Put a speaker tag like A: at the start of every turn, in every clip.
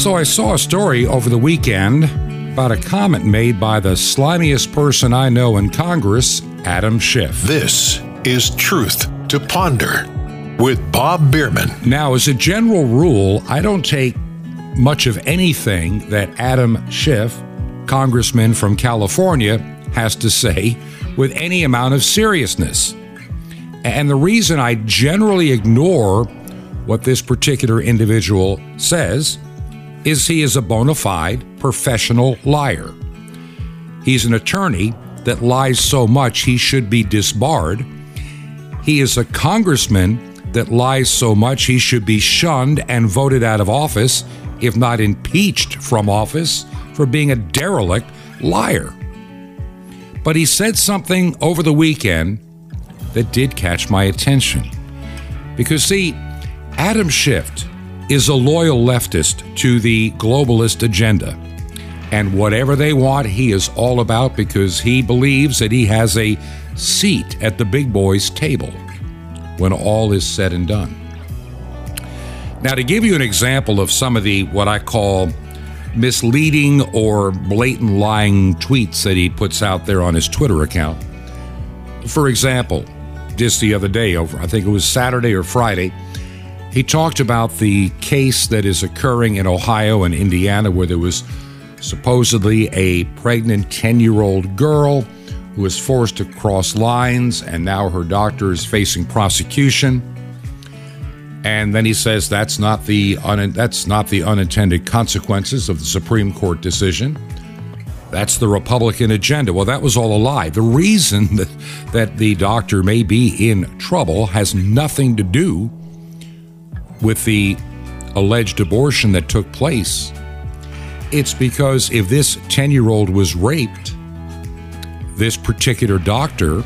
A: So I saw a story over the weekend about a comment made by the slimiest person I know in Congress, Adam Schiff.
B: This is Truth to Ponder with Bob Bierman.
A: Now, as a general rule, I don't take much of anything that Adam Schiff, congressman from California, has to say with any amount of seriousness. And the reason I generally ignore what this particular individual says is he is a bona fide professional liar. He's an attorney that lies so much he should be disbarred. He is a congressman that lies so much he should be shunned and voted out of office, if not impeached from office, for being a derelict liar. But he said something over the weekend that did catch my attention. Because, see, Adam Schiff is a loyal leftist to the globalist agenda. And whatever they want, he is all about because he believes that he has a seat at the big boys' table when all is said and done. Now, to give you an example of some of the what I call misleading or blatant lying tweets that he puts out there on his Twitter account. For example, just the other day, over I think it was Saturday or Friday, he talked about the case that is occurring in Ohio and Indiana where there was supposedly a pregnant 10 year old girl who was forced to cross lines and now her doctor is facing prosecution. And then he says that's not the un- that's not the unintended consequences of the Supreme Court decision. That's the Republican agenda. Well, that was all a lie. The reason that, that the doctor may be in trouble has nothing to do with the alleged abortion that took place. It's because if this 10 year old was raped, this particular doctor,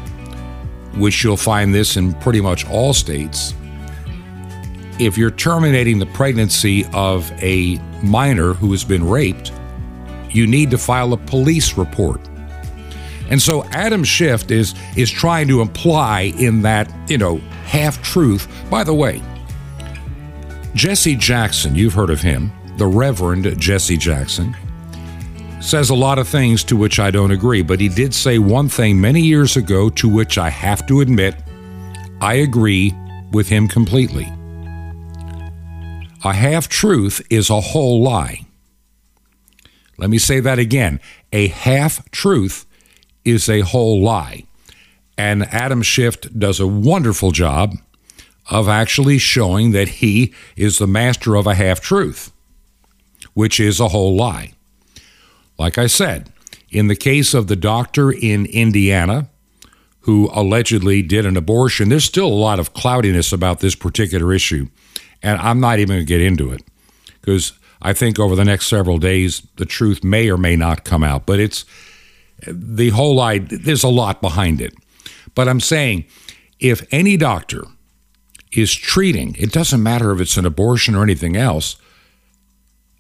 A: which you'll find this in pretty much all states, if you're terminating the pregnancy of a minor who has been raped, you need to file a police report. And so Adam Schiff is is trying to imply in that, you know, half truth. By the way, Jesse Jackson, you've heard of him, the Reverend Jesse Jackson, says a lot of things to which I don't agree, but he did say one thing many years ago to which I have to admit I agree with him completely. A half truth is a whole lie. Let me say that again. A half truth is a whole lie. And Adam Schiff does a wonderful job of actually showing that he is the master of a half truth, which is a whole lie. Like I said, in the case of the doctor in Indiana who allegedly did an abortion, there's still a lot of cloudiness about this particular issue. And I'm not even going to get into it because I think over the next several days, the truth may or may not come out. But it's the whole idea, there's a lot behind it. But I'm saying if any doctor is treating, it doesn't matter if it's an abortion or anything else,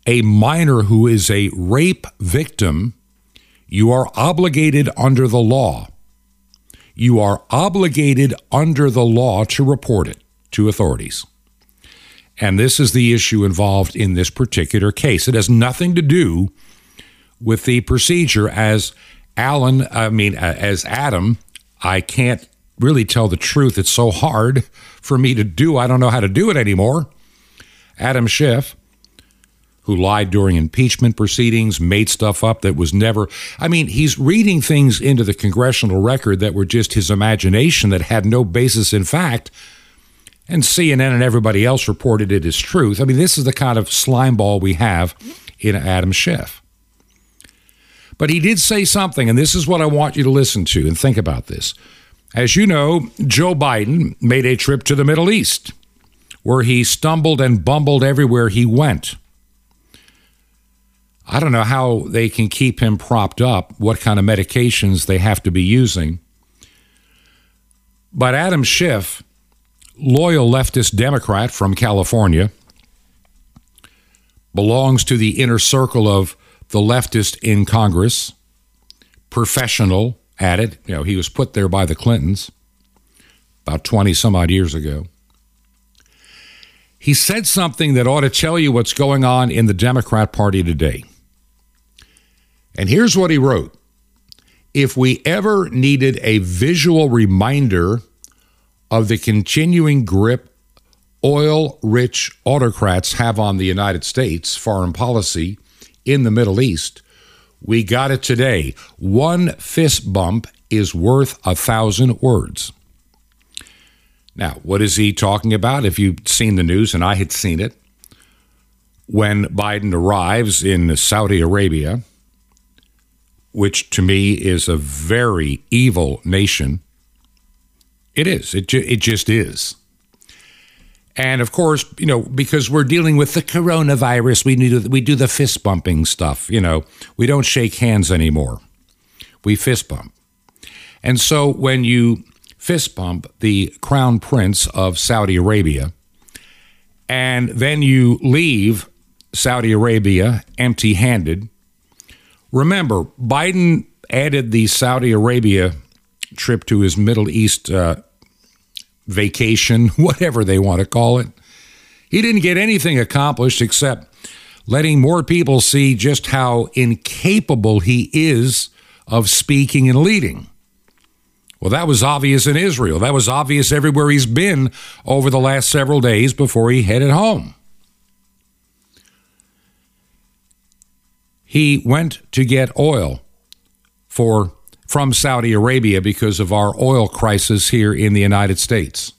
A: a minor who is a rape victim, you are obligated under the law. You are obligated under the law to report it to authorities. And this is the issue involved in this particular case. It has nothing to do with the procedure as Alan, I mean, as Adam, I can't really tell the truth. It's so hard for me to do. I don't know how to do it anymore. Adam Schiff, who lied during impeachment proceedings, made stuff up that was never. I mean, he's reading things into the congressional record that were just his imagination that had no basis in fact and CNN and everybody else reported it as truth. I mean, this is the kind of slime ball we have in Adam Schiff. But he did say something, and this is what I want you to listen to and think about this. As you know, Joe Biden made a trip to the Middle East where he stumbled and bumbled everywhere he went. I don't know how they can keep him propped up, what kind of medications they have to be using. But Adam Schiff loyal leftist Democrat from California, belongs to the inner circle of the leftist in Congress, professional it. You know, he was put there by the Clintons about 20 some odd years ago. he said something that ought to tell you what's going on in the Democrat Party today. And here's what he wrote If we ever needed a visual reminder of the continuing grip oil rich autocrats have on the United States foreign policy in the Middle East, we got it today. One fist bump is worth a thousand words. Now, what is he talking about? If you've seen the news, and I had seen it, when Biden arrives in Saudi Arabia, which to me is a very evil nation, it is. It, ju- it just is. And of course, you know, because we're dealing with the coronavirus, we need we do the fist bumping stuff. You know, we don't shake hands anymore; we fist bump. And so, when you fist bump the crown prince of Saudi Arabia, and then you leave Saudi Arabia empty-handed, remember Biden added the Saudi Arabia trip to his Middle East uh, vacation, whatever they want to call it. He didn't get anything accomplished except letting more people see just how incapable he is of speaking and leading. Well, that was obvious in Israel. That was obvious everywhere he's been over the last several days before he headed home. He went to get oil for from Saudi Arabia because of our oil crisis here in the United States.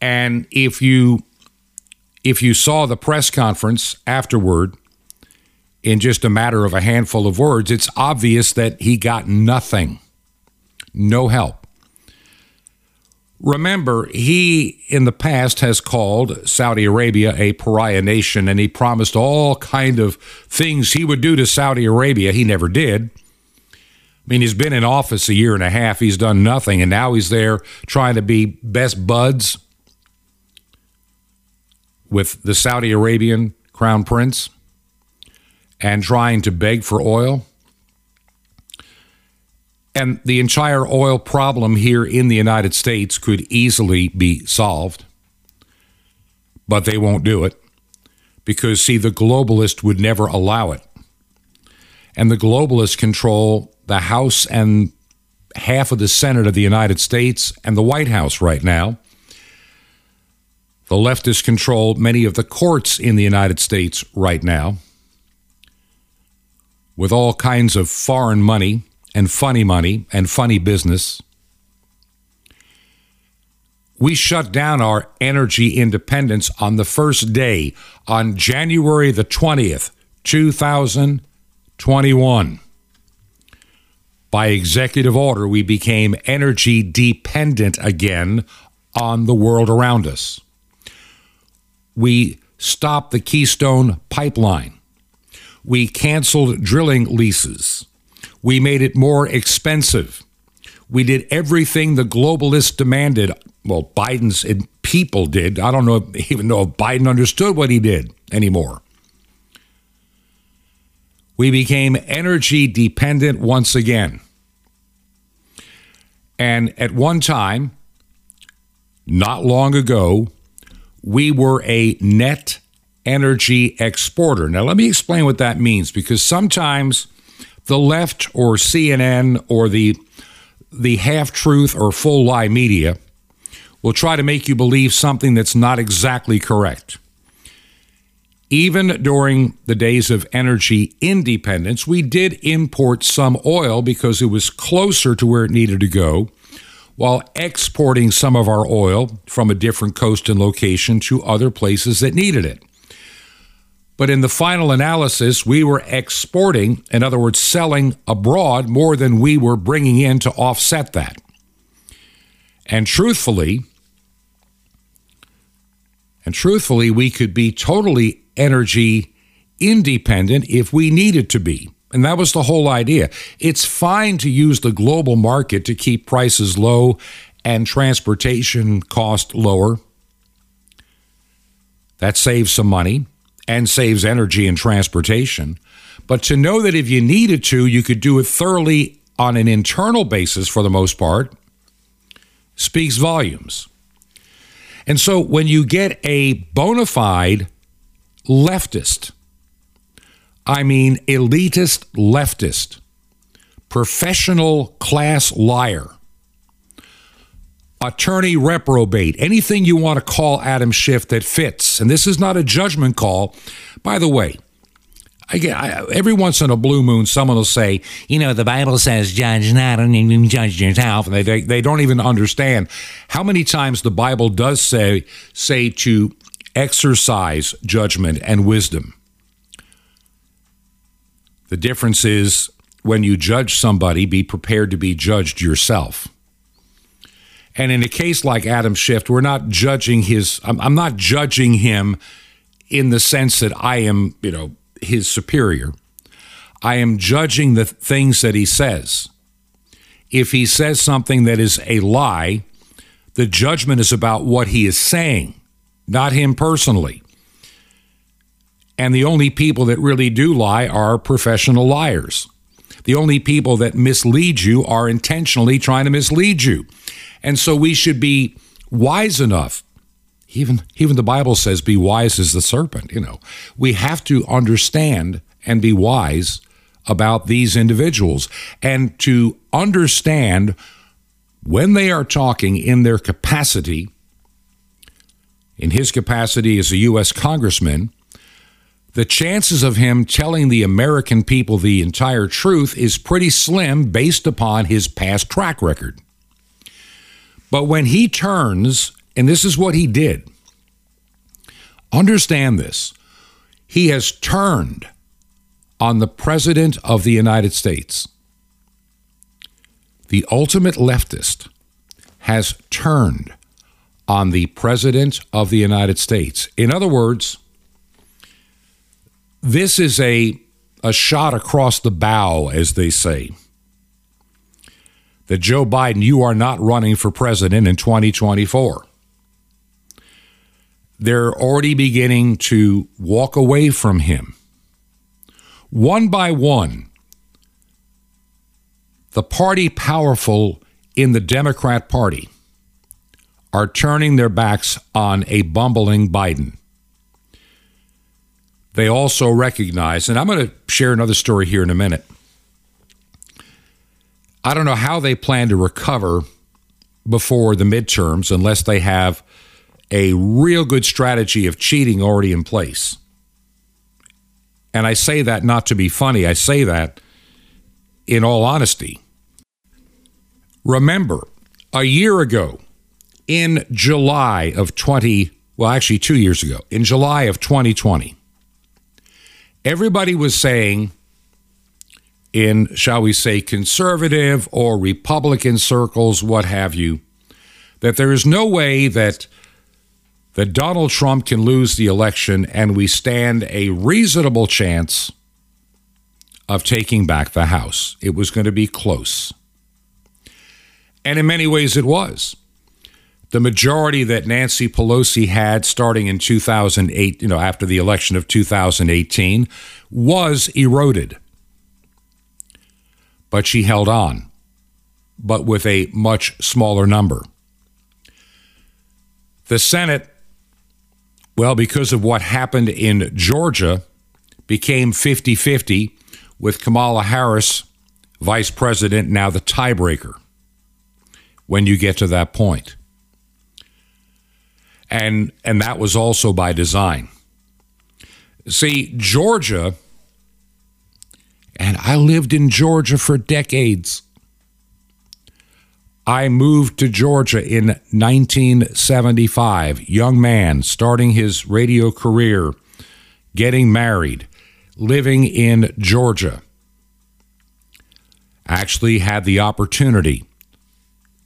A: And if you if you saw the press conference afterward in just a matter of a handful of words, it's obvious that he got nothing. No help. Remember, he in the past has called Saudi Arabia a pariah nation and he promised all kind of things he would do to Saudi Arabia. He never did. I mean, he's been in office a year and a half. He's done nothing, and now he's there trying to be best buds with the Saudi Arabian crown prince and trying to beg for oil. And the entire oil problem here in the United States could easily be solved, but they won't do it because, see, the globalist would never allow it. And the globalists control the House and half of the Senate of the United States and the White House right now. The leftists control many of the courts in the United States right now with all kinds of foreign money and funny money and funny business. We shut down our energy independence on the first day, on January the 20th, 2021 by executive order, we became energy dependent again on the world around us. We stopped the Keystone pipeline. We canceled drilling leases. We made it more expensive. We did everything the globalists demanded. Well, Biden's people did. I don't know even know if Biden understood what he did anymore. We became energy dependent once again. And at one time, not long ago, we were a net energy exporter. Now, let me explain what that means because sometimes the left or CNN or the, the half truth or full lie media will try to make you believe something that's not exactly correct. Even during the days of energy independence, we did import some oil because it was closer to where it needed to go, while exporting some of our oil from a different coast and location to other places that needed it. But in the final analysis, we were exporting, in other words, selling abroad more than we were bringing in to offset that. And truthfully, and truthfully, we could be totally energy independent if we needed to be. And that was the whole idea. It's fine to use the global market to keep prices low and transportation cost lower. That saves some money and saves energy and transportation. But to know that if you needed to, you could do it thoroughly on an internal basis for the most part speaks volumes. And so when you get a bona fide leftist, I mean elitist leftist, professional class liar, attorney reprobate, anything you want to call Adam Schiff that fits. And this is not a judgment call. By the way, I get I, every once in a blue moon, someone will say, you know, the Bible says, "Judge not, and judge yourself," and they, they they don't even understand how many times the Bible does say say to exercise judgment and wisdom. The difference is when you judge somebody, be prepared to be judged yourself. And in a case like Adam Schiff, we're not judging his. I'm, not judging him in the sense that I am, you know his superior. I am judging the things that he says. If he says something that is a lie, the judgment is about what he is saying, not him personally. And the only people that really do lie are professional liars. The only people that mislead you are intentionally trying to mislead you. And so we should be wise enough even even the Bible says, "Be wise as the serpent." You know, we have to understand and be wise about these individuals and to understand when they are talking in their capacity, in his capacity as a U.S. congressman, the chances of him telling the American people the entire truth is pretty slim based upon his past track record. But when he turns and this is what he did. Understand this. He has turned on the President of the United States. The ultimate leftist has turned on the President of the United States. In other words, this is a, a shot across the bow, as they say that Joe Biden, you are not running for president in 2024 they're already beginning to walk away from him. One by one, the party powerful in the Democrat Party are turning their backs on a bumbling Biden. They also recognize, and I'm going to share another story here in a minute. I don't know how they plan to recover before the midterms unless they have a real good strategy of cheating already in place. And I say that not to be funny, I say that in all honesty. Remember, a year ago, in July of 20, well, actually two years ago, in July of 2020, everybody was saying, in, shall we say, conservative or Republican circles, what have you, that there is no way that that Donald Trump can lose the election and we stand a reasonable chance of taking back the House. It was going to be close. And in many ways, it was. The majority that Nancy Pelosi had starting in 2008, you know, after the election of 2018, was eroded. But she held on, but with a much smaller number. The Senate well, because of what happened in Georgia, became 50 50 with Kamala Harris, vice president, now the tiebreaker when you get to that point. And, and that was also by design. See, Georgia, and I lived in Georgia for decades. I moved to Georgia in 1975. Young man, starting his radio career, getting married, living in Georgia. Actually, had the opportunity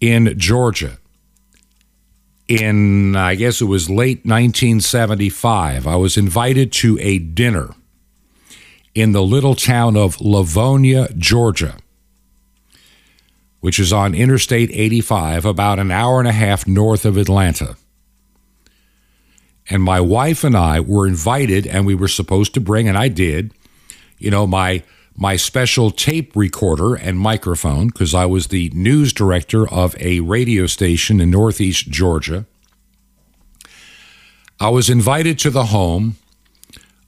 A: in Georgia in, I guess it was late 1975. I was invited to a dinner in the little town of Lavonia, Georgia which is on Interstate 85, about an hour and a half north of Atlanta. And my wife and I were invited, and we were supposed to bring, and I did, you know, my my special tape recorder and microphone because I was the news director of a radio station in Northeast Georgia. I was invited to the home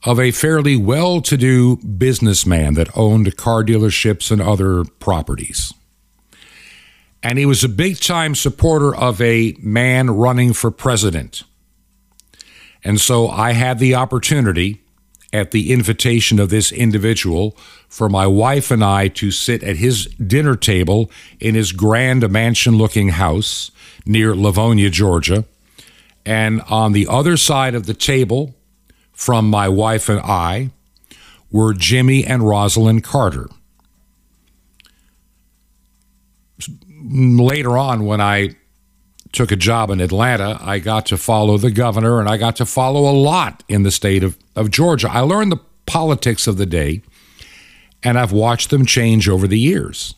A: of a fairly well to do businessman that owned car dealerships and other properties. And he was a big time supporter of a man running for president. And so I had the opportunity, at the invitation of this individual, for my wife and I to sit at his dinner table in his grand mansion looking house near Lavonia, Georgia. And on the other side of the table from my wife and I were Jimmy and Rosalynn Carter. Later on, when I took a job in Atlanta, I got to follow the governor and I got to follow a lot in the state of, of Georgia. I learned the politics of the day and I've watched them change over the years.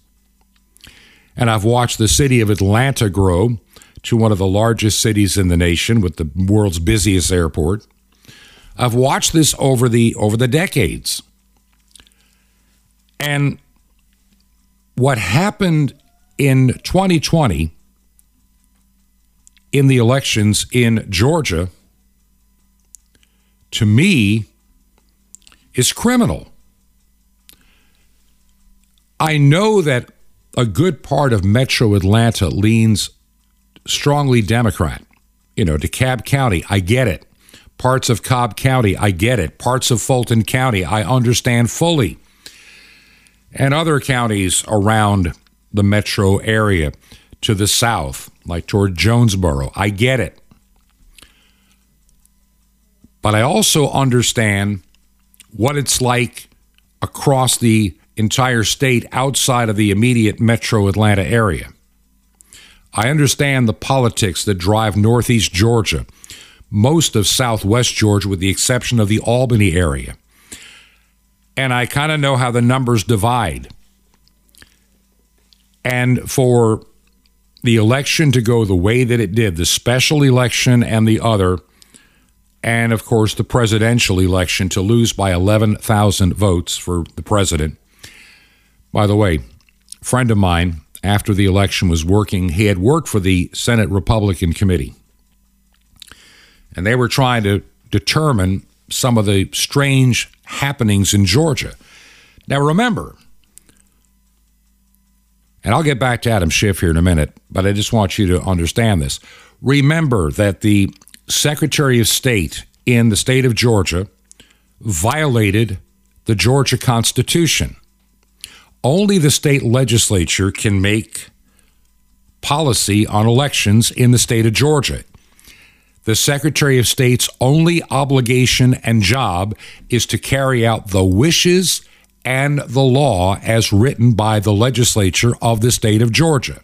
A: And I've watched the city of Atlanta grow to one of the largest cities in the nation with the world's busiest airport. I've watched this over the over the decades. And what happened in 2020 in the elections in Georgia to me is criminal. I know that a good part of metro Atlanta leans strongly Democrat. You know, DeKalb County, I get it. Parts of Cobb County, I get it. Parts of Fulton County, I understand fully. And other counties around the metro area to the south, like toward Jonesboro, I get it. But I also understand what it's like across the entire state outside of the immediate metro Atlanta area. I understand the politics that drive northeast Georgia, most of southwest Georgia, with the exception of the Albany area. And I kind of know how the numbers divide. And for the election to go the way that it did, the special election and the other, and of course the presidential election to lose by 11,000 votes for the president. By the way, friend of mine after the election was working. He had worked for the Senate Republican Committee. And they were trying to determine some of the strange happenings in Georgia. Now, remember, and I'll get back to Adam Schiff here in a minute, but I just want you to understand this. Remember that the Secretary of State in the state of Georgia violated the Georgia Constitution only the state legislature can make policy on elections in the state of Georgia. The Secretary of State's only obligation and job is to carry out the wishes and the law as written by the legislature of the state of Georgia.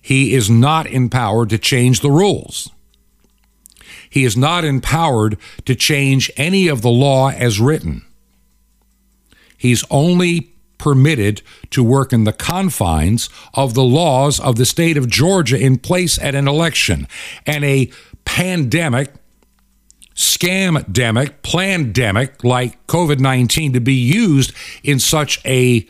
A: He is not empowered to change the rules. He is not empowered to change any of the law as written. He's only permitted to work in the confines of the laws of the state of Georgia in place at an election. And a pandemic, scam-demic, plandemic like COVID 19 to be used in such a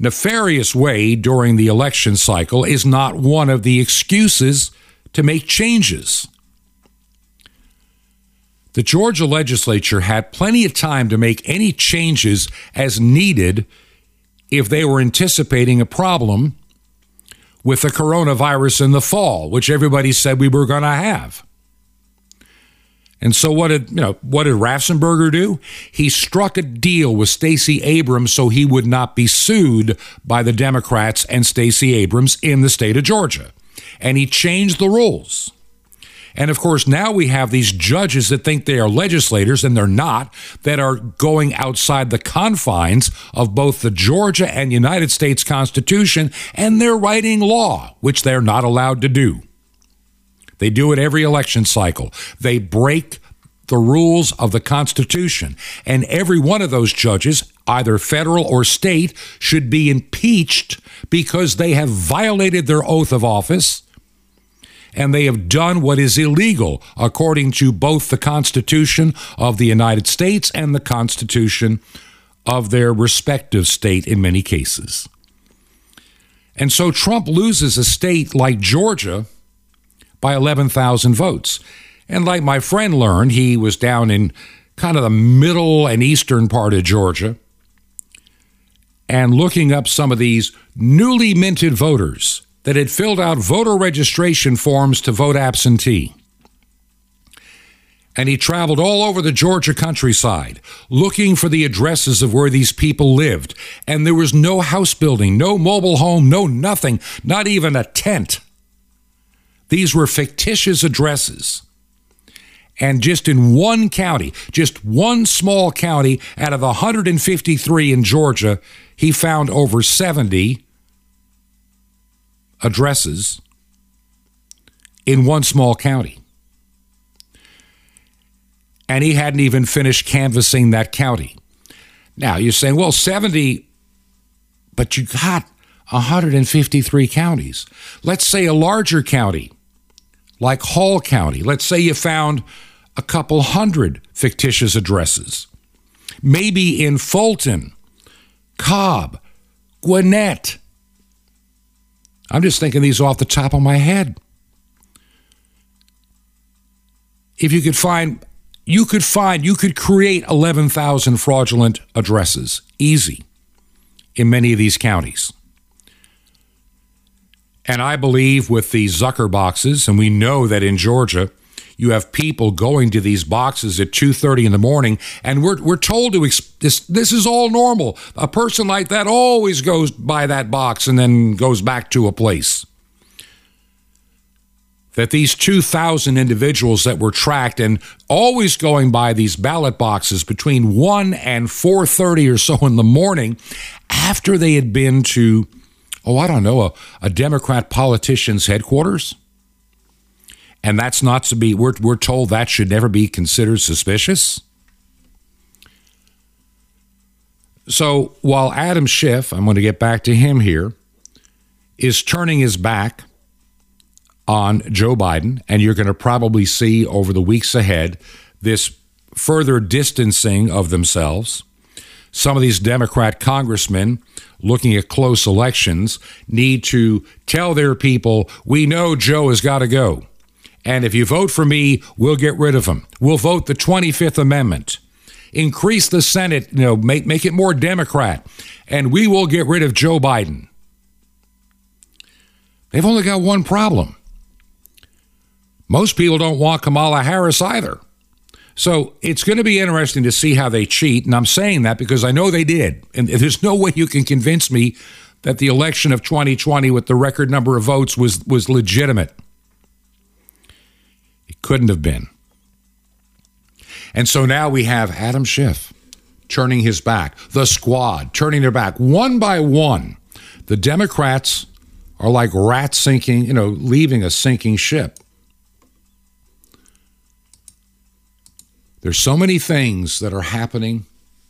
A: nefarious way during the election cycle is not one of the excuses to make changes. The Georgia legislature had plenty of time to make any changes as needed if they were anticipating a problem with the coronavirus in the fall, which everybody said we were going to have. And so what did you know what did Raffensperger do? He struck a deal with Stacey Abrams so he would not be sued by the Democrats and Stacey Abrams in the state of Georgia. And he changed the rules. And of course, now we have these judges that think they are legislators and they're not, that are going outside the confines of both the Georgia and United States Constitution, and they're writing law, which they're not allowed to do. They do it every election cycle. They break the rules of the Constitution. And every one of those judges, either federal or state, should be impeached because they have violated their oath of office and they have done what is illegal according to both the Constitution of the United States and the Constitution of their respective state in many cases. And so Trump loses a state like Georgia by 11,000 votes. And like my friend learned, he was down in kind of the middle and eastern part of Georgia and looking up some of these newly minted voters that had filled out voter registration forms to vote absentee. And he traveled all over the Georgia countryside looking for the addresses of where these people lived. And there was no house building, no mobile home, no nothing, not even a tent. These were fictitious addresses. And just in one county, just one small county out of 153 in Georgia, he found over 70 addresses in one small county. And he hadn't even finished canvassing that county. Now you're saying, well, 70, but you got 153 counties. Let's say a larger county like Hall County. Let's say you found a couple hundred fictitious addresses. Maybe in Fulton, Cobb, Gwinnett. I'm just thinking these off the top of my head. If you could find, you could find, you could create 11,000 fraudulent addresses easy in many of these counties. And I believe with the Zucker boxes, and we know that in Georgia, you have people going to these boxes at 2.30 in the morning and we're, we're told to this, this is all normal. A person like that always goes by that box and then goes back to a place. That these 2,000 individuals that were tracked and always going by these ballot boxes between 1 and 4.30 or so in the morning after they had been to oh i don't know a, a democrat politician's headquarters? And that's not to be we're, we're told that should never be considered suspicious? So while adam schiff i'm going to get back to him here is turning his back on joe biden and you're going to probably see over the weeks ahead this further distancing of themselves some of these democrat congressmen looking at close elections need to tell their people we know joe has got to go and if you vote for me, we'll get rid of him. We'll vote the 25th Amendment. Increase the Senate, you know, make, make it more Democrat. And we will get rid of Joe Biden. They've only got one problem. Most people don't want Kamala Harris either. So it's going to be interesting to see how they cheat. And I'm saying that because I know they did. And there's no way you can convince me that the election of 2020 with the record number of votes was, was legitimate. It couldn't have been. And so now we have Adam Schiff turning his back, the squad turning their back one by one. The Democrats are like rats sinking, you know, leaving a sinking ship. There's so many things that are happening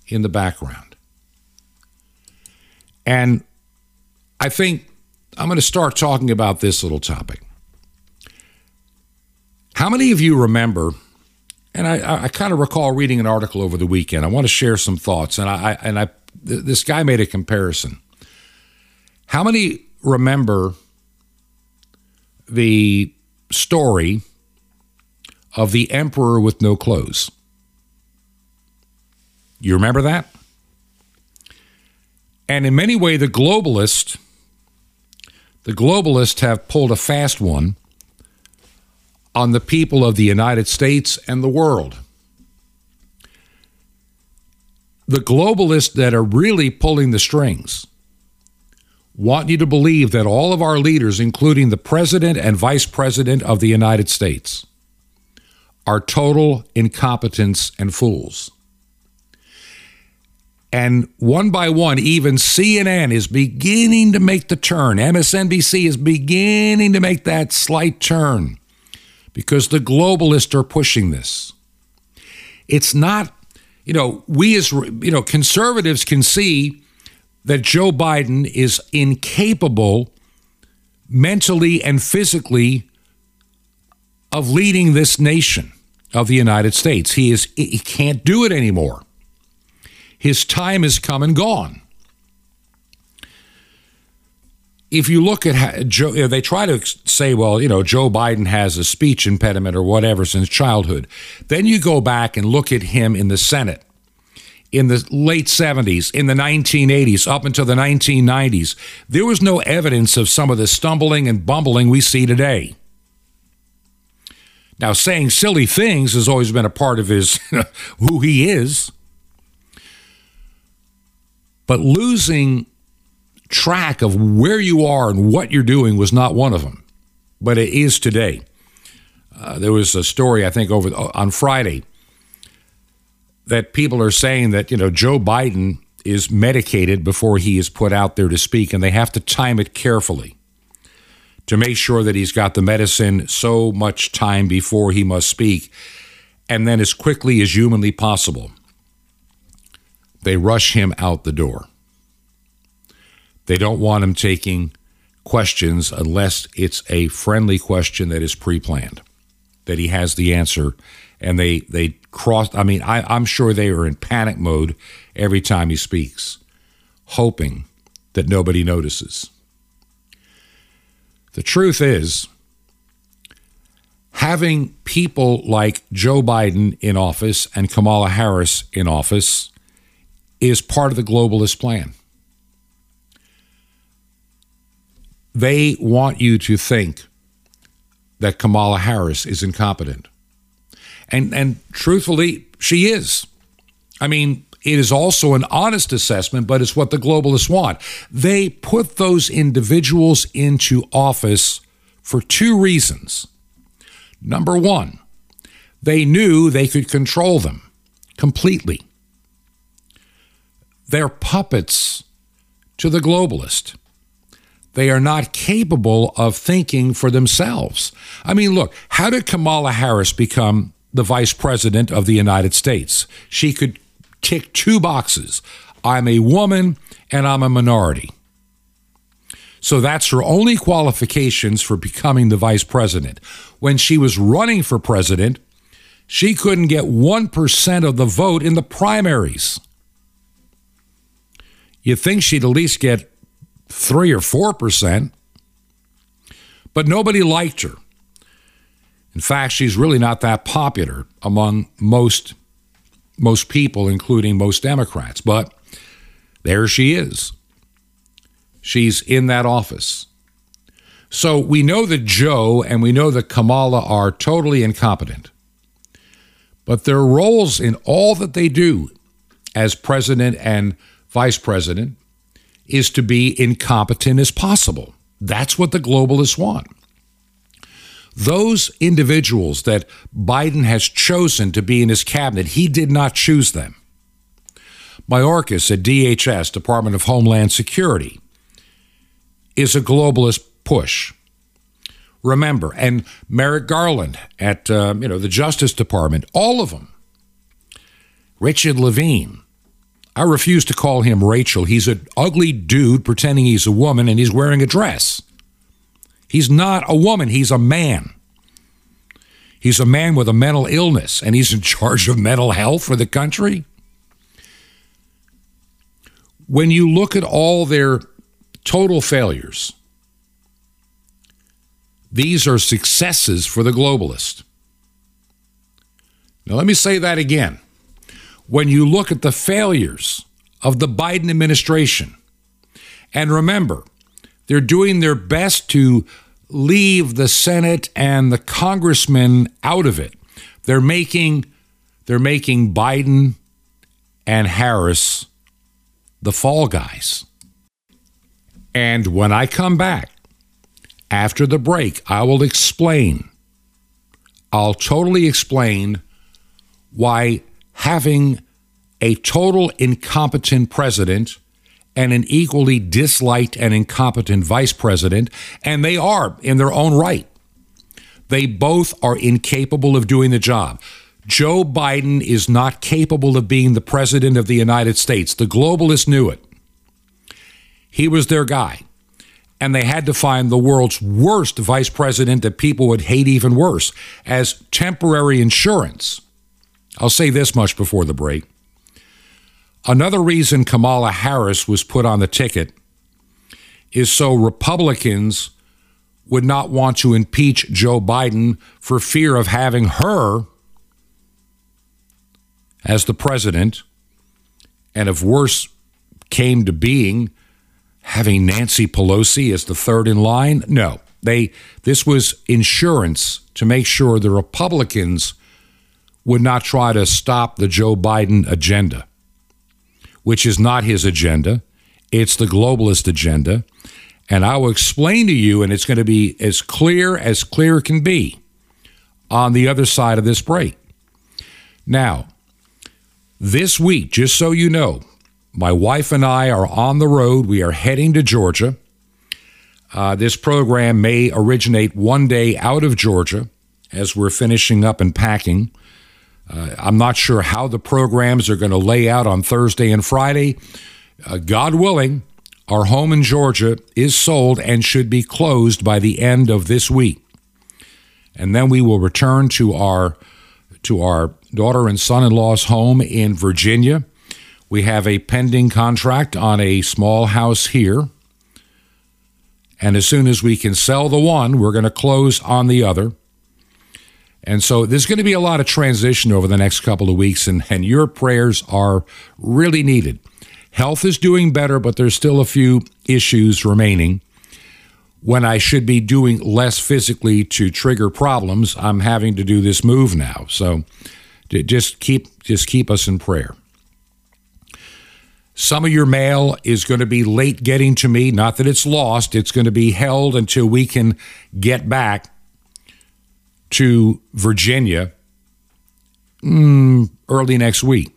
A: in the background. And I think I'm going to start talking about this little topic. How many of you remember? And I, I kind of recall reading an article over the weekend. I want to share some thoughts, and I and I this guy made a comparison. How many remember the story of the emperor with no clothes? You remember that? And in many ways, the globalists, the globalists have pulled a fast one on the people of the United States and the world. The globalists that are really pulling the strings want you to believe that all of our leaders, including the president and vice president of the United States, are total incompetents and fools. And one by one, even CNN is beginning to make the turn. MSNBC is beginning to make that slight turn because the globalists are pushing this. It's not, you know, we as, you know, conservatives can see that Joe Biden is incapable mentally and physically of leading this nation of the United States. He is he can't do it anymore. His time has come and gone. if you look at how Joe, they try to say, well, you know, Joe Biden has a speech impediment or whatever since childhood. Then you go back and look at him in the Senate in the late 70s, in the 1980s, up until the 1990s. There was no evidence of some of the stumbling and bumbling we see today. Now, saying silly things has always been a part of his who he is. But losing track of where you are and what you're doing was not one of them, but it is today. Uh, there was a story I think over on Friday that people are saying that you know Joe Biden is medicated before he is put out there to speak, and they have to time it carefully to make sure that he's got the medicine so much time before he must speak, and then as quickly as humanly possible, they rush him out the door. They don't want him taking questions unless it's a friendly question that is pre planned, that he has the answer. And they, they cross, I mean, I, I'm sure they are in panic mode every time he speaks, hoping that nobody notices. The truth is, having people like Joe Biden in office and Kamala Harris in office is part of the globalist plan. They want you to think that Kamala Harris is incompetent. And and truthfully, she is. I mean, it is also an honest assessment, but it's what the globalists want. They put those individuals into office for two reasons. Number one, they knew they could control them completely. They're puppets to the globalist. They are not capable of thinking for themselves. I mean, look, how did Kamala Harris become the vice president of the United States? She could tick two boxes I'm a woman and I'm a minority. So that's her only qualifications for becoming the vice president. When she was running for president, she couldn't get 1% of the vote in the primaries. You'd think she'd at least get three or four percent, but nobody liked her. In fact, she's really not that popular among most most people, including most Democrats. But there she is. She's in that office. So we know that Joe and we know that Kamala are totally incompetent. But their roles in all that they do as president and vice president is to be incompetent as possible. That's what the globalists want. Those individuals that Biden has chosen to be in his cabinet, he did not choose them. Mayorkas at DHS, Department of Homeland Security, is a globalist push. Remember, and Merrick Garland at uh, you know the Justice Department, all of them. Richard Levine, I refuse to call him Rachel. He's an ugly dude pretending he's a woman and he's wearing a dress. He's not a woman, he's a man. He's a man with a mental illness and he's in charge of mental health for the country. When you look at all their total failures, these are successes for the globalist. Now, let me say that again when you look at the failures of the Biden administration. And remember, they're doing their best to leave the Senate and the congressmen out of it. They're making they're making Biden and Harris the fall guys. And when I come back after the break, I will explain. I'll totally explain why having a total incompetent president and an equally disliked and incompetent vice president, and they are in their own right. They both are incapable of doing the job. Joe Biden is not capable of being the president of the United States. The globalists knew it. He was their guy. And they had to find the world's worst vice president that people would hate even worse as temporary insurance I'll say this much before the break. Another reason Kamala Harris was put on the ticket is so Republicans would not want to impeach Joe Biden for fear of having her as the president, and if worse came to being, having Nancy Pelosi as the third in line. No, they this was insurance to make sure the Republicans would not try to stop the Joe Biden agenda, which is not his agenda. It's the globalist agenda. And I will explain to you, and it's going to be as clear as clear can be on the other side of this break. Now, this week, just so you know, my wife and I are on the road. We are heading to Georgia. Uh, this program may originate one day out of Georgia as we're finishing up and packing. Uh, I'm not sure how the programs are going to lay out on Thursday and Friday. Uh, God willing, our home in Georgia is sold and should be closed by the end of this week. And then we will return to our to our daughter and son-in-law's home in Virginia. We have a pending contract on a small house here. And as soon as we can sell the one, we're going to close on the other. And so there's going to be a lot of transition over the next couple of weeks, and, and your prayers are really needed. Health is doing better, but there's still a few issues remaining. When I should be doing less physically to trigger problems, I'm having to do this move now. So just keep just keep us in prayer. Some of your mail is going to be late getting to me. Not that it's lost, it's going to be held until we can get back to Virginia mm, early next week.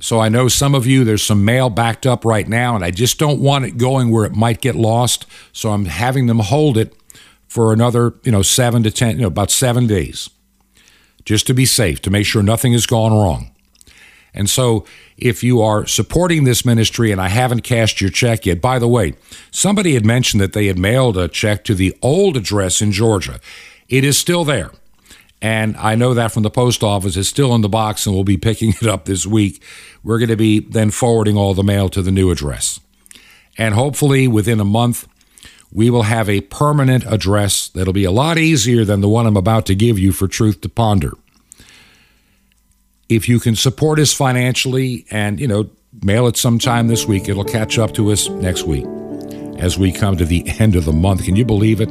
A: So I know some of you, there's some mail backed up right now, and I just don't want it going where it might get lost. So I'm having them hold it for another, you know, seven to 10, you know, about seven days, just to be safe, to make sure nothing has gone wrong. And so if you are supporting this ministry and I haven't cashed your check yet, by the way, somebody had mentioned that they had mailed a check to the old address in Georgia. It is still there. And I know that from the post office. It's still in the box and we'll be picking it up this week. We're going to be then forwarding all the mail to the new address. And hopefully within a month, we will have a permanent address that'll be a lot easier than the one I'm about to give you for Truth to Ponder. If you can support us financially and, you know, mail it sometime this week, it'll catch up to us next week as we come to the end of the month. Can you believe it?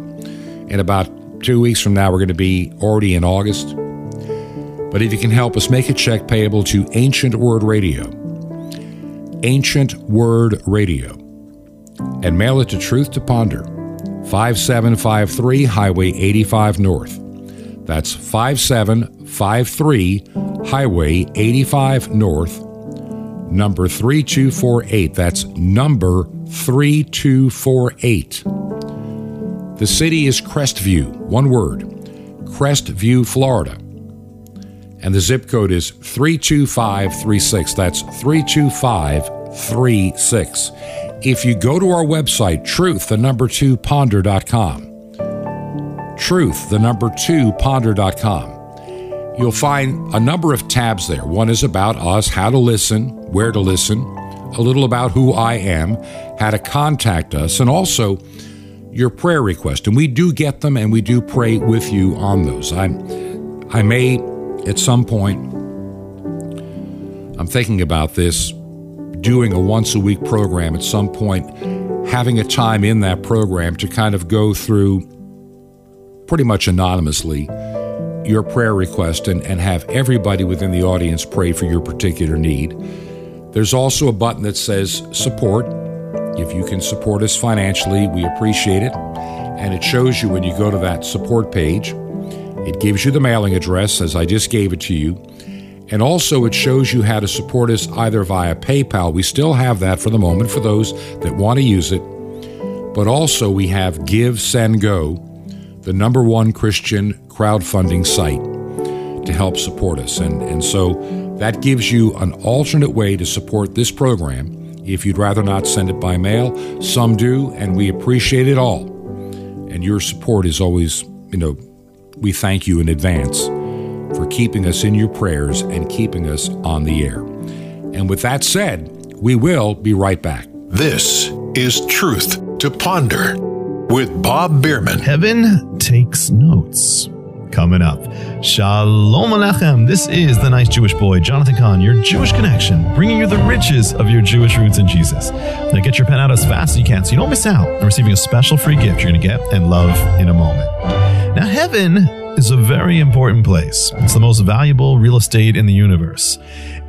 A: In about Two weeks from now, we're going to be already in August. But if you can help us, make a check payable to Ancient Word Radio. Ancient Word Radio. And mail it to Truth to Ponder, 5753 Highway 85 North. That's 5753 Highway 85 North, number 3248. That's number 3248. The city is Crestview, one word, Crestview, Florida. And the zip code is 32536. That's 32536. If you go to our website, truth, the number two ponder.com, truth, the number two ponder.com, you'll find a number of tabs there. One is about us, how to listen, where to listen, a little about who I am, how to contact us, and also your prayer request. And we do get them and we do pray with you on those. I, I may, at some point, I'm thinking about this, doing a once a week program at some point, having a time in that program to kind of go through pretty much anonymously your prayer request and, and have everybody within the audience pray for your particular need. There's also a button that says support if you can support us financially, we appreciate it. And it shows you when you go to that support page, it gives you the mailing address as I just gave it to you. And also, it shows you how to support us either via PayPal. We still have that for the moment for those that want to use it. But also, we have GiveSendGo, the number one Christian crowdfunding site to help support us. And, and so that gives you an alternate way to support this program if you'd rather not send it by mail. Some do, and we appreciate it all. And your support is always, you know, we thank you in advance for keeping us in your prayers and keeping us on the air. And with that said, we will be right back.
B: This is Truth to Ponder with Bob Bierman.
C: Heaven takes notes. Coming up, Shalom Aleichem. This is the nice Jewish boy, Jonathan Cahn, your Jewish connection, bringing you the riches of your Jewish roots in Jesus. Now get your pen out as fast as you can so you don't miss out on receiving a special free gift you're going to get and love in a moment. Now, heaven is a very important place. It's the most valuable real estate in the universe.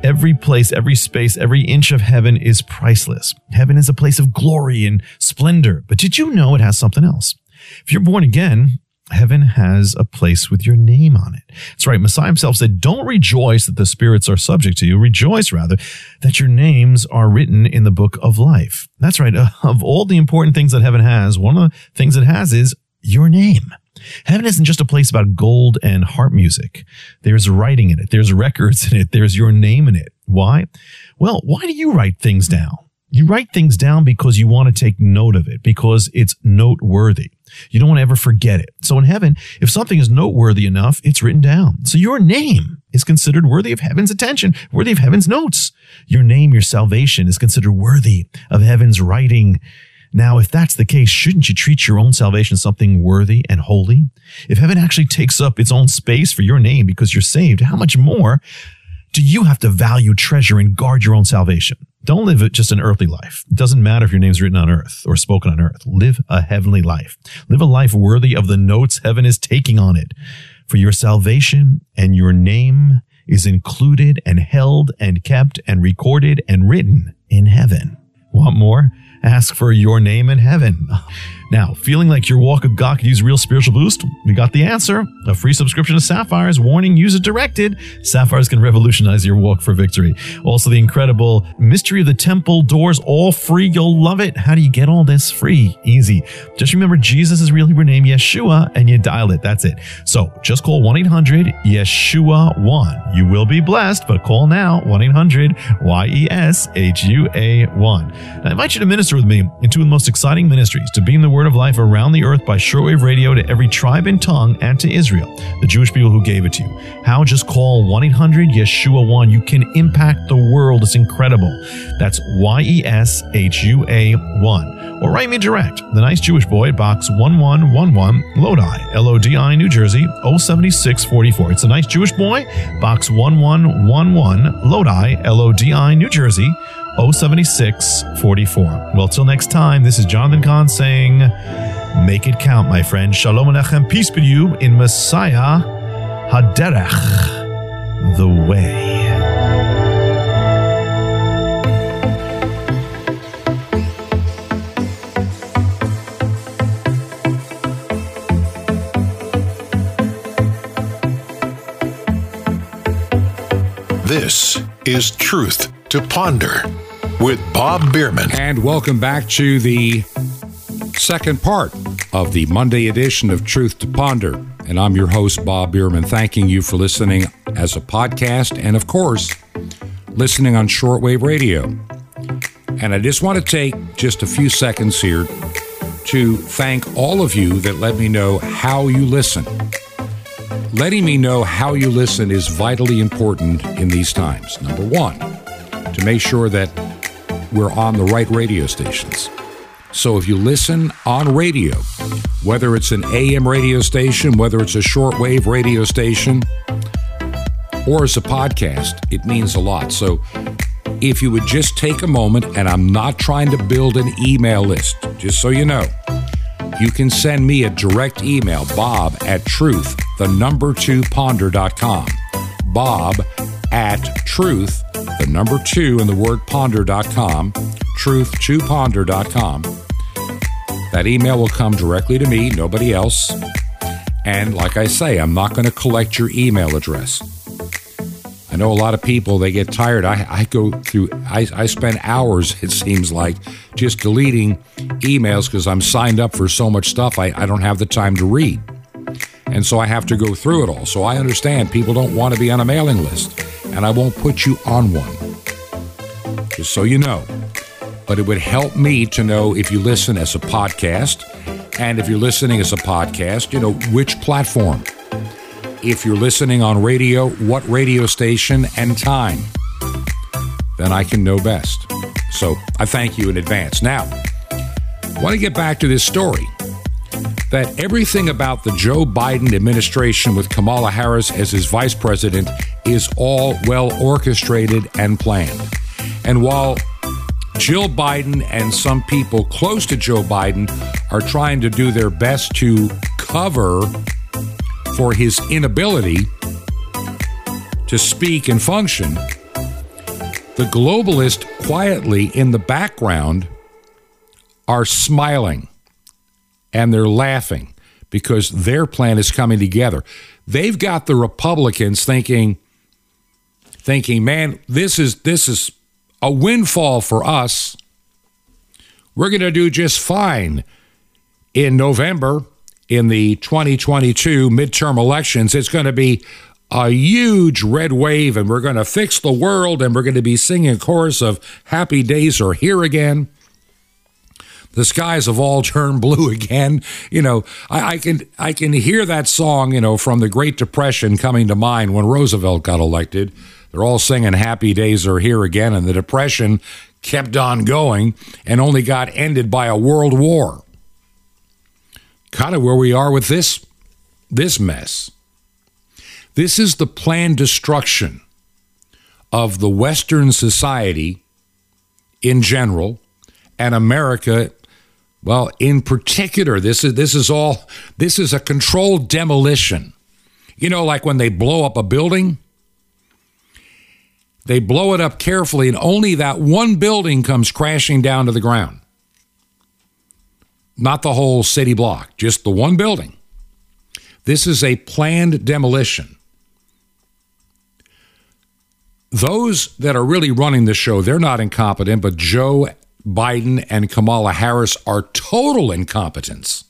C: Every place, every space, every inch of heaven is priceless. Heaven is a place of glory and splendor. But did you know it has something else? If you're born again, heaven has a place with your name on it. That's right. Messiah himself said, Don't rejoice that the spirits are subject to you. Rejoice rather that your names are written in the book of life. That's right. Of all the important things that heaven has, one of the things it has is your name. Heaven isn't just a place about gold and harp music. There's writing in it. There's records in it. There's your name in it. Why? Well, why do you write things down? You write things down because you want to take note of it, because it's noteworthy. You don't want to ever forget it. So in heaven, if something is noteworthy enough, it's written down. So your name is considered worthy of heaven's attention, worthy of heaven's notes. Your name, your salvation is considered worthy of heaven's writing. Now, if that's the case, shouldn't you treat your own salvation something worthy and holy? If heaven actually takes up its own space for your name because you're saved, how much more do you have to value, treasure, and guard your own salvation? Don't live just an earthly life. It doesn't matter if your name's written on earth or spoken on earth. Live a heavenly life. Live a life worthy of the notes heaven is taking on it. For your salvation and your name is included and held and kept and recorded and written in heaven. Want more? Ask for your name in heaven. Now, feeling like your walk with God could use real spiritual boost? We got the answer. A free subscription to Sapphires. Warning, user directed. Sapphires can revolutionize your walk for victory. Also, the incredible Mystery of the Temple Doors, all free. You'll love it. How do you get all this free? Easy. Just remember Jesus' real Hebrew name, Yeshua, and you dial it. That's it. So just call 1 800 Yeshua 1. You will be blessed, but call now 1 800 Y E S H U A 1. I invite you to minister with me in two of the most exciting ministries to beam the word of life around the earth by shortwave radio to every tribe and tongue and to Israel, the Jewish people who gave it to you. How? Just call 1 800 Yeshua 1. You can impact the world. It's incredible. That's Y E S H U A 1. Or write me direct, The Nice Jewish Boy, Box 1111, Lodi, L O D I, New Jersey, 07644. It's The Nice Jewish Boy, Box 1111, Lodi, L O D I, New Jersey, 07644. Well, till next time, this is Jonathan Cahn saying, Make it count, my friend. Shalom Alechem. Peace be to you in Messiah Haderech, the way.
B: This is Truth to Ponder with Bob Bierman.
A: And welcome back to the second part of the Monday edition of Truth to Ponder. And I'm your host, Bob Bierman, thanking you for listening as a podcast and, of course, listening on shortwave radio. And I just want to take just a few seconds here to thank all of you that let me know how you listen. Letting me know how you listen is vitally important in these times. Number one, to make sure that we're on the right radio stations. So if you listen on radio, whether it's an AM radio station, whether it's a shortwave radio station, or as a podcast, it means a lot. So if you would just take a moment, and I'm not trying to build an email list, just so you know, you can send me a direct email, bob at truth, the number two ponder.com. Bob at truth, the number two and the word ponder.com, truth to ponder.com. That email will come directly to me, nobody else. And like I say, I'm not going to collect your email address. I know a lot of people, they get tired. I, I go through, I, I spend hours, it seems like, just deleting emails because I'm signed up for so much stuff I, I don't have the time to read. And so I have to go through it all. So I understand people don't want to be on a mailing list, and I won't put you on one. Just so you know. But it would help me to know if you listen as a podcast, and if you're listening as a podcast, you know, which platform. If you're listening on radio, what radio station and time. Then I can know best. So I thank you in advance. Now, I want to get back to this story that everything about the Joe Biden administration with Kamala Harris as his vice president is all well orchestrated and planned. And while Jill Biden and some people close to Joe Biden are trying to do their best to cover for his inability to speak and function, the globalists quietly in the background are smiling and they're laughing because their plan is coming together. They've got the Republicans thinking thinking, "Man, this is this is a windfall for us. We're going to do just fine in November in the 2022 midterm elections. It's going to be a huge red wave, and we're going to fix the world, and we're going to be singing a chorus of Happy Days Are Here Again. The skies have all turned blue again. You know, I, I can I can hear that song, you know, from the Great Depression coming to mind when Roosevelt got elected. They're all singing Happy Days Are Here Again, and the Depression kept on going and only got ended by a world war. Kind of where we are with this this mess. This is the planned destruction of the Western society in general and America. Well, in particular, this is this is all this is a controlled demolition. You know, like when they blow up a building, they blow it up carefully, and only that one building comes crashing down to the ground. Not the whole city block, just the one building. This is a planned demolition those that are really running the show, they're not incompetent, but Joe Biden and Kamala Harris are total incompetence.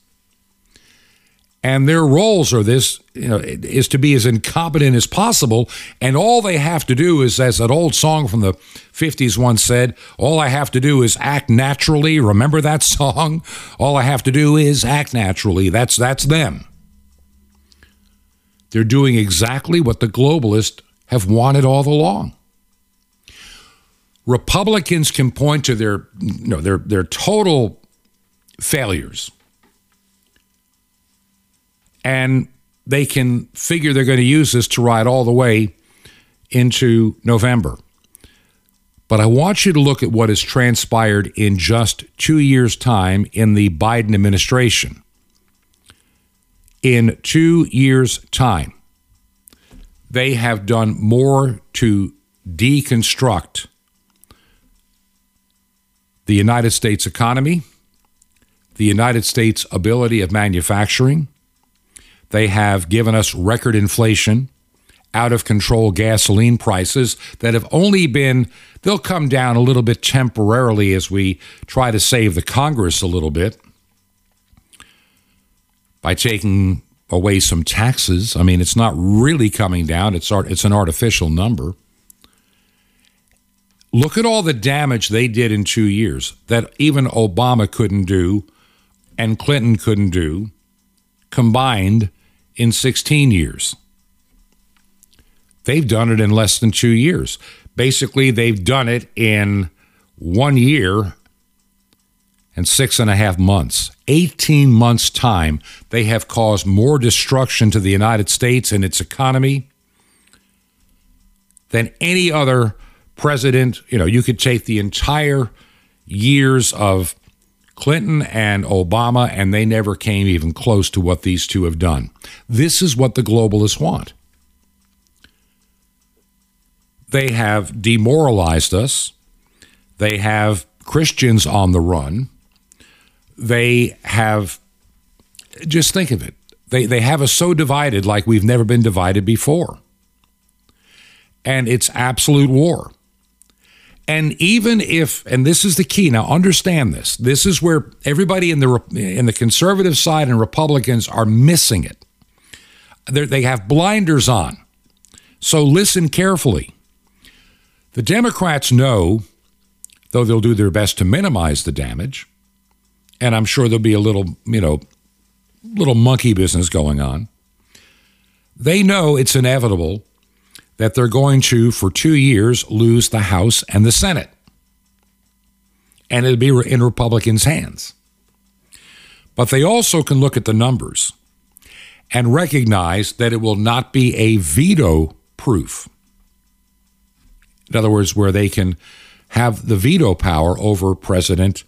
A: And their roles are this, you know, is to be as incompetent as possible. And all they have to do is, as that old song from the 50s once said, all I have to do is act naturally. Remember that song? All I have to do is act naturally. That's that's them. They're doing exactly what the globalists have wanted all along. Republicans can point to their you know their their total failures and they can figure they're going to use this to ride all the way into November. But I want you to look at what has transpired in just two years' time in the Biden administration. In two years' time, they have done more to deconstruct the United States economy, the United States ability of manufacturing. They have given us record inflation, out of control gasoline prices that have only been, they'll come down a little bit temporarily as we try to save the Congress a little bit by taking away some taxes. I mean, it's not really coming down, it's, art, it's an artificial number. Look at all the damage they did in two years that even Obama couldn't do and Clinton couldn't do combined in 16 years. They've done it in less than two years. Basically, they've done it in one year and six and a half months, 18 months' time, they have caused more destruction to the United States and its economy than any other president. You know, you could take the entire years of Clinton and Obama, and they never came even close to what these two have done. This is what the globalists want. They have demoralized us. They have Christians on the run they have just think of it. They they have us so divided like we've never been divided before. And it's absolute war. And even if and this is the key now understand this. This is where everybody in the in the conservative side and Republicans are missing it. They're, they have blinders on. So listen carefully. The Democrats know, though they'll do their best to minimize the damage, and I'm sure there'll be a little, you know, little monkey business going on. They know it's inevitable that they're going to, for two years, lose the House and the Senate. And it'll be in Republicans' hands. But they also can look at the numbers and recognize that it will not be a veto proof. In other words, where they can have the veto power over President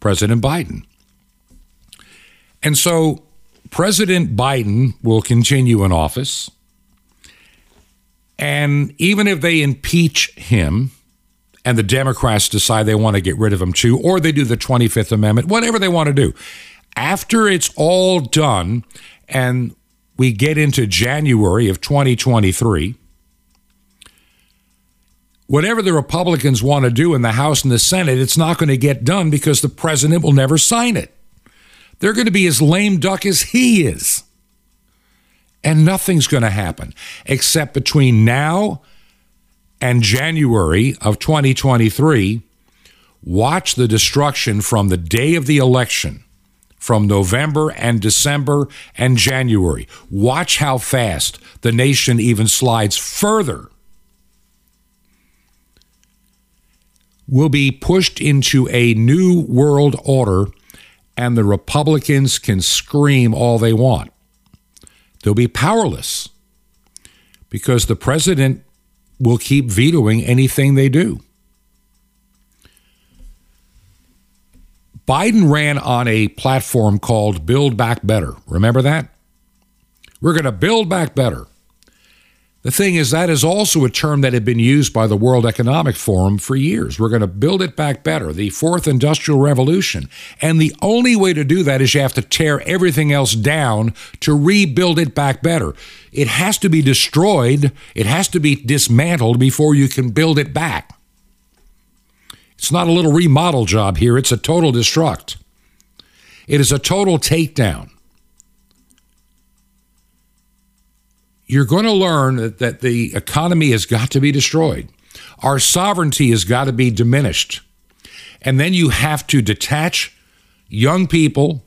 A: President Biden. And so President Biden will continue in office. And even if they impeach him and the Democrats decide they want to get rid of him too, or they do the 25th Amendment, whatever they want to do, after it's all done and we get into January of 2023, whatever the Republicans want to do in the House and the Senate, it's not going to get done because the president will never sign it. They're going to be as lame duck as he is. And nothing's going to happen except between now and January of 2023, watch the destruction from the day of the election, from November and December and January. Watch how fast the nation even slides further. Will be pushed into a new world order, and the Republicans can scream all they want. They'll be powerless because the president will keep vetoing anything they do. Biden ran on a platform called Build Back Better. Remember that? We're going to build back better. The thing is, that is also a term that had been used by the World Economic Forum for years. We're going to build it back better, the fourth industrial revolution. And the only way to do that is you have to tear everything else down to rebuild it back better. It has to be destroyed, it has to be dismantled before you can build it back. It's not a little remodel job here, it's a total destruct. It is a total takedown. You're going to learn that, that the economy has got to be destroyed. Our sovereignty has got to be diminished. And then you have to detach young people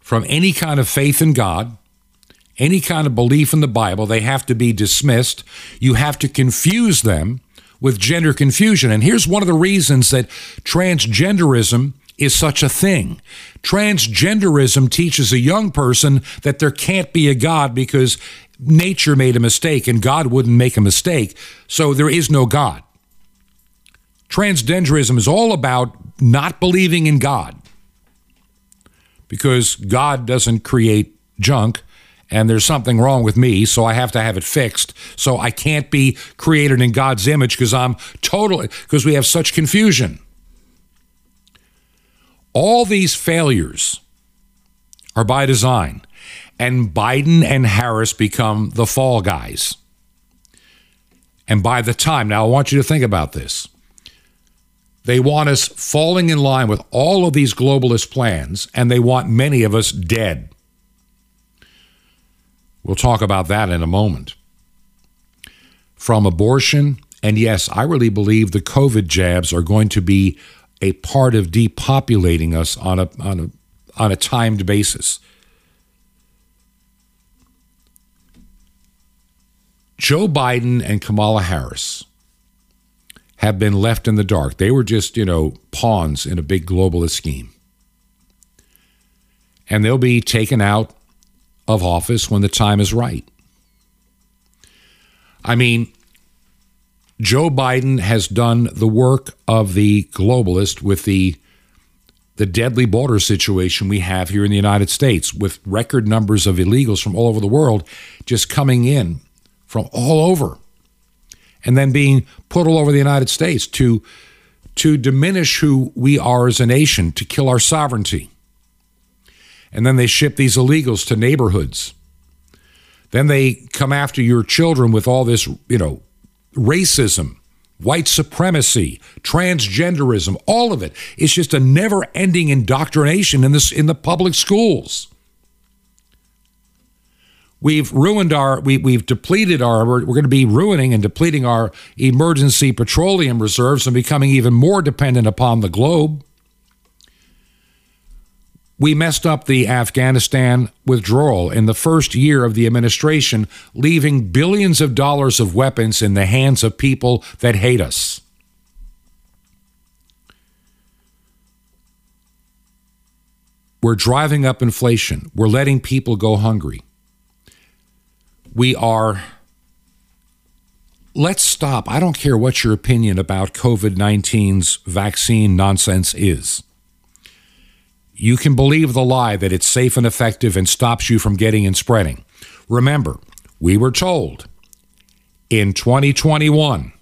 A: from any kind of faith in God, any kind of belief in the Bible. They have to be dismissed. You have to confuse them with gender confusion. And here's one of the reasons that transgenderism is such a thing. Transgenderism teaches a young person that there can't be a God because nature made a mistake and God wouldn't make a mistake, so there is no God. Transgenderism is all about not believing in God because God doesn't create junk and there's something wrong with me, so I have to have it fixed. So I can't be created in God's image because I'm totally, because we have such confusion. All these failures are by design, and Biden and Harris become the fall guys. And by the time, now I want you to think about this. They want us falling in line with all of these globalist plans, and they want many of us dead. We'll talk about that in a moment. From abortion, and yes, I really believe the COVID jabs are going to be a part of depopulating us on a on a on a timed basis. Joe Biden and Kamala Harris have been left in the dark. They were just, you know, pawns in a big globalist scheme. And they'll be taken out of office when the time is right. I mean, Joe Biden has done the work of the globalist with the the deadly border situation we have here in the United States with record numbers of illegals from all over the world just coming in from all over and then being put all over the United States to to diminish who we are as a nation, to kill our sovereignty. And then they ship these illegals to neighborhoods. Then they come after your children with all this, you know, racism, white supremacy, transgenderism, all of it. It's just a never-ending indoctrination in this in the public schools. We've ruined our we, we've depleted our we're, we're going to be ruining and depleting our emergency petroleum reserves and becoming even more dependent upon the globe. We messed up the Afghanistan withdrawal in the first year of the administration, leaving billions of dollars of weapons in the hands of people that hate us. We're driving up inflation. We're letting people go hungry. We are. Let's stop. I don't care what your opinion about COVID 19's vaccine nonsense is. You can believe the lie that it's safe and effective and stops you from getting and spreading. Remember, we were told in 2021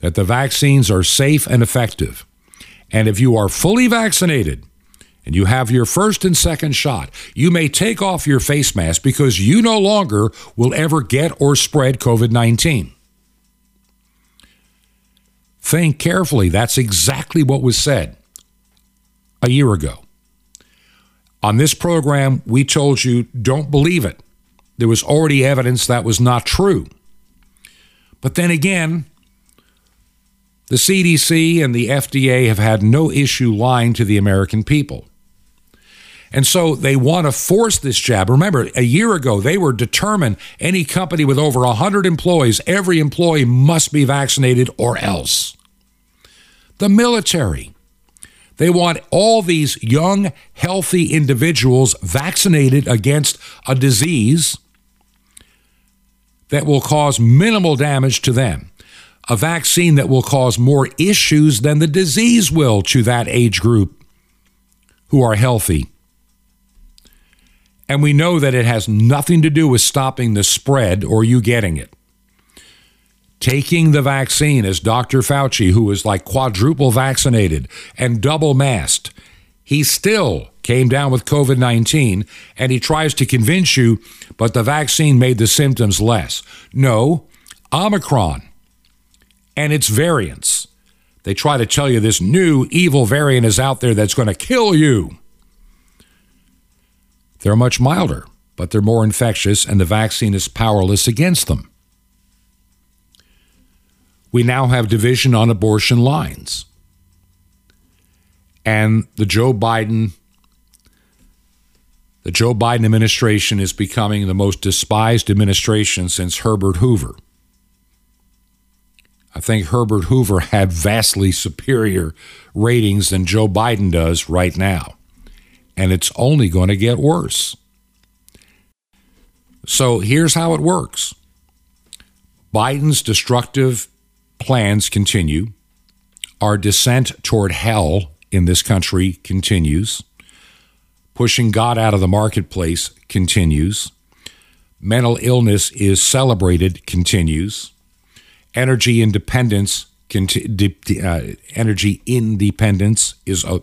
A: that the vaccines are safe and effective. And if you are fully vaccinated and you have your first and second shot, you may take off your face mask because you no longer will ever get or spread COVID 19. Think carefully. That's exactly what was said a year ago. On this program, we told you don't believe it. There was already evidence that was not true. But then again, the CDC and the FDA have had no issue lying to the American people. And so they want to force this jab. Remember, a year ago, they were determined any company with over 100 employees, every employee must be vaccinated or else. The military. They want all these young, healthy individuals vaccinated against a disease that will cause minimal damage to them. A vaccine that will cause more issues than the disease will to that age group who are healthy. And we know that it has nothing to do with stopping the spread or you getting it. Taking the vaccine, as Dr. Fauci, who was like quadruple vaccinated and double masked, he still came down with COVID 19 and he tries to convince you, but the vaccine made the symptoms less. No, Omicron and its variants. They try to tell you this new evil variant is out there that's going to kill you. They're much milder, but they're more infectious, and the vaccine is powerless against them. We now have division on abortion lines. And the Joe Biden the Joe Biden administration is becoming the most despised administration since Herbert Hoover. I think Herbert Hoover had vastly superior ratings than Joe Biden does right now and it's only going to get worse. So here's how it works Biden's destructive plans continue, our descent toward hell in this country continues, pushing God out of the marketplace continues, mental illness is celebrated continues, energy independence. uh, energy independence is uh,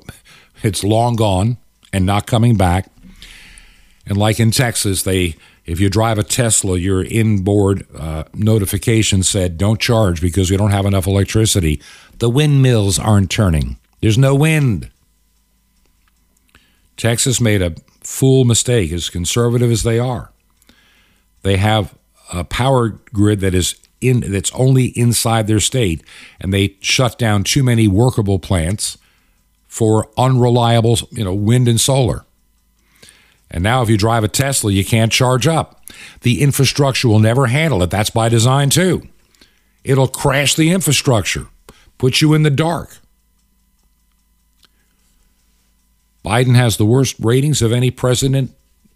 A: it's long gone and not coming back. And like in Texas, they if you drive a Tesla, your inboard uh, notification said, "Don't charge because we don't have enough electricity. The windmills aren't turning. There's no wind." Texas made a fool mistake, as conservative as they are. They have a power grid that is in that's only inside their state, and they shut down too many workable plants for unreliable, you know, wind and solar. And now if you drive a Tesla, you can't charge up. The infrastructure will never handle it. That's by design too. It'll crash the infrastructure, put you in the dark. Biden has the worst ratings of any president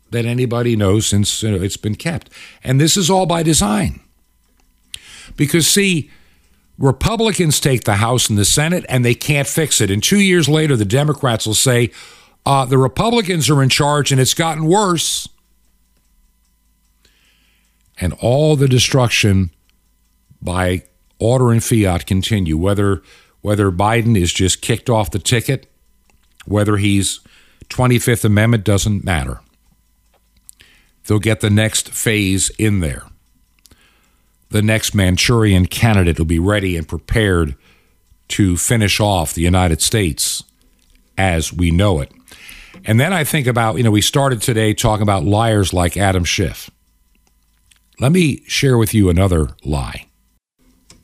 A: that anybody knows since you know, it's been kept. And this is all by design. Because, see, Republicans take the House and the Senate and they can't fix it. And two years later, the Democrats will say, uh, the Republicans are in charge and it's gotten worse. And all the destruction by order and fiat continue, whether whether Biden is just kicked off the ticket, whether he's 25th Amendment doesn't matter. They'll get the next phase in there the next Manchurian candidate will be ready and prepared to finish off the United States as we know it. And then I think about, you know, we started today talking about liars like Adam Schiff. Let me share with you another lie.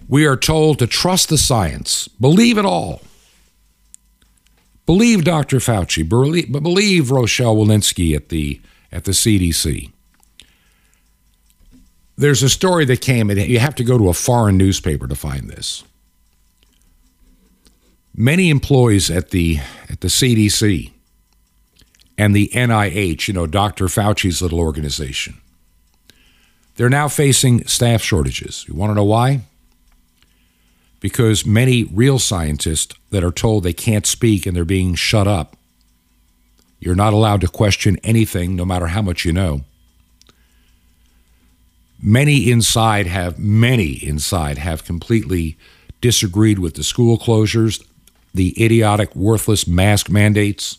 A: We are told to trust the science, believe it all. Believe Dr. Fauci, believe, believe Rochelle Walensky at the, at the CDC. There's a story that came, and you have to go to a foreign newspaper to find this. Many employees at the at the CDC and the NIH, you know, Dr. Fauci's little organization. They're now facing staff shortages. You want to know why? Because many real scientists that are told they can't speak and they're being shut up. You're not allowed to question anything, no matter how much you know. Many inside have, many inside have completely disagreed with the school closures, the idiotic, worthless mask mandates,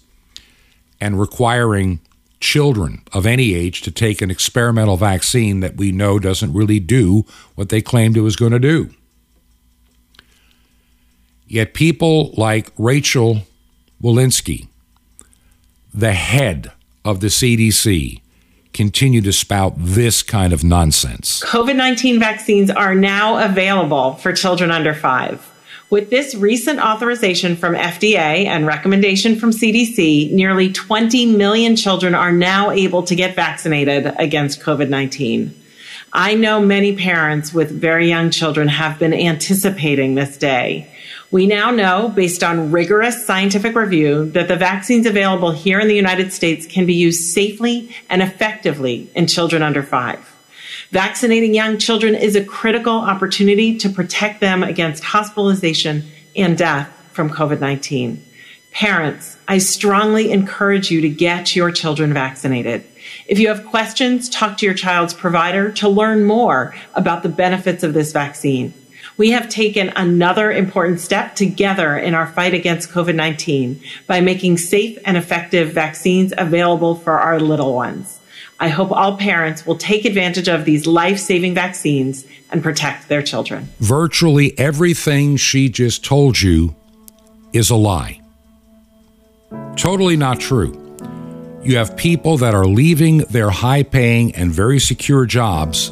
A: and requiring children of any age to take an experimental vaccine that we know doesn't really do what they claimed it was going to do. Yet people like Rachel Walensky, the head of the CDC, continue to spout this kind of nonsense.
D: COVID 19 vaccines are now available for children under five. With this recent authorization from FDA and recommendation from CDC, nearly 20 million children are now able to get vaccinated against COVID 19. I know many parents with very young children have been anticipating this day. We now know, based on rigorous scientific review, that the vaccines available here in the United States can be used safely and effectively in children under five. Vaccinating young children is a critical opportunity to protect them against hospitalization and death from COVID 19. Parents, I strongly encourage you to get your children vaccinated. If you have questions, talk to your child's provider to learn more about the benefits of this vaccine. We have taken another important step together in our fight against COVID 19 by making safe and effective vaccines available for our little ones. I hope all parents will take advantage of these life saving vaccines and protect their children.
A: Virtually everything she just told you is a lie. Totally not true. You have people that are leaving their high paying and very secure jobs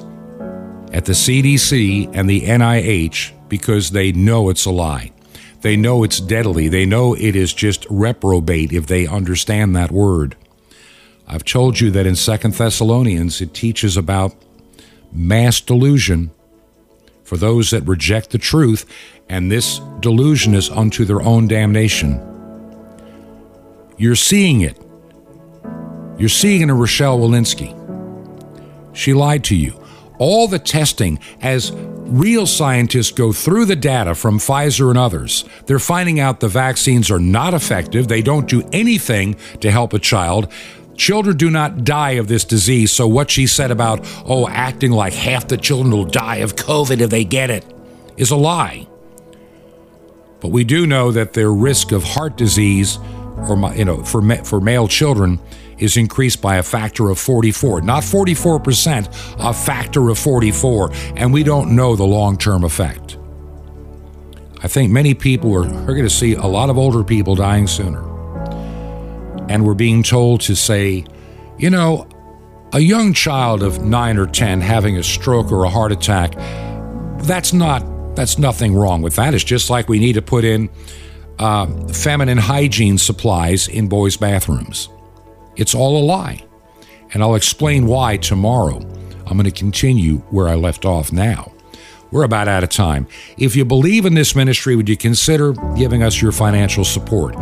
A: at the CDC and the NIH because they know it's a lie. They know it's deadly. They know it is just reprobate if they understand that word. I've told you that in Second Thessalonians it teaches about mass delusion for those that reject the truth, and this delusion is unto their own damnation. You're seeing it. You're seeing it in Rochelle Walensky. She lied to you. All the testing, as real scientists go through the data from Pfizer and others, they're finding out the vaccines are not effective. They don't do anything to help a child. Children do not die of this disease. So, what she said about, oh, acting like half the children will die of COVID if they get it is a lie. But we do know that their risk of heart disease, or you know, for for male children, is increased by a factor of 44, not 44%, a factor of 44, and we don't know the long-term effect. I think many people are, are going to see a lot of older people dying sooner and we're being told to say, you know, a young child of 9 or 10 having a stroke or a heart attack, that's not that's nothing wrong with that. It's just like we need to put in uh, feminine hygiene supplies in boys' bathrooms. It's all a lie. And I'll explain why tomorrow. I'm going to continue where I left off now. We're about out of time. If you believe in this ministry, would you consider giving us your financial support?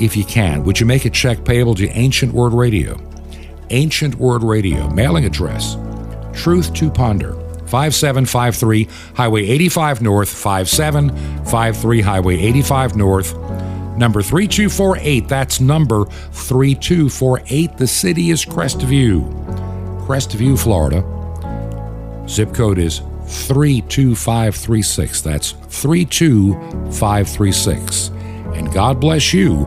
A: If you can, would you make a check payable to Ancient Word Radio? Ancient Word Radio, mailing address, Truth to Ponder, 5753 Highway 85 North, 5753 Highway 85 North, number 3248. That's number 3248. The city is Crestview, Crestview, Florida. Zip code is 32536. That's 32536. And God bless you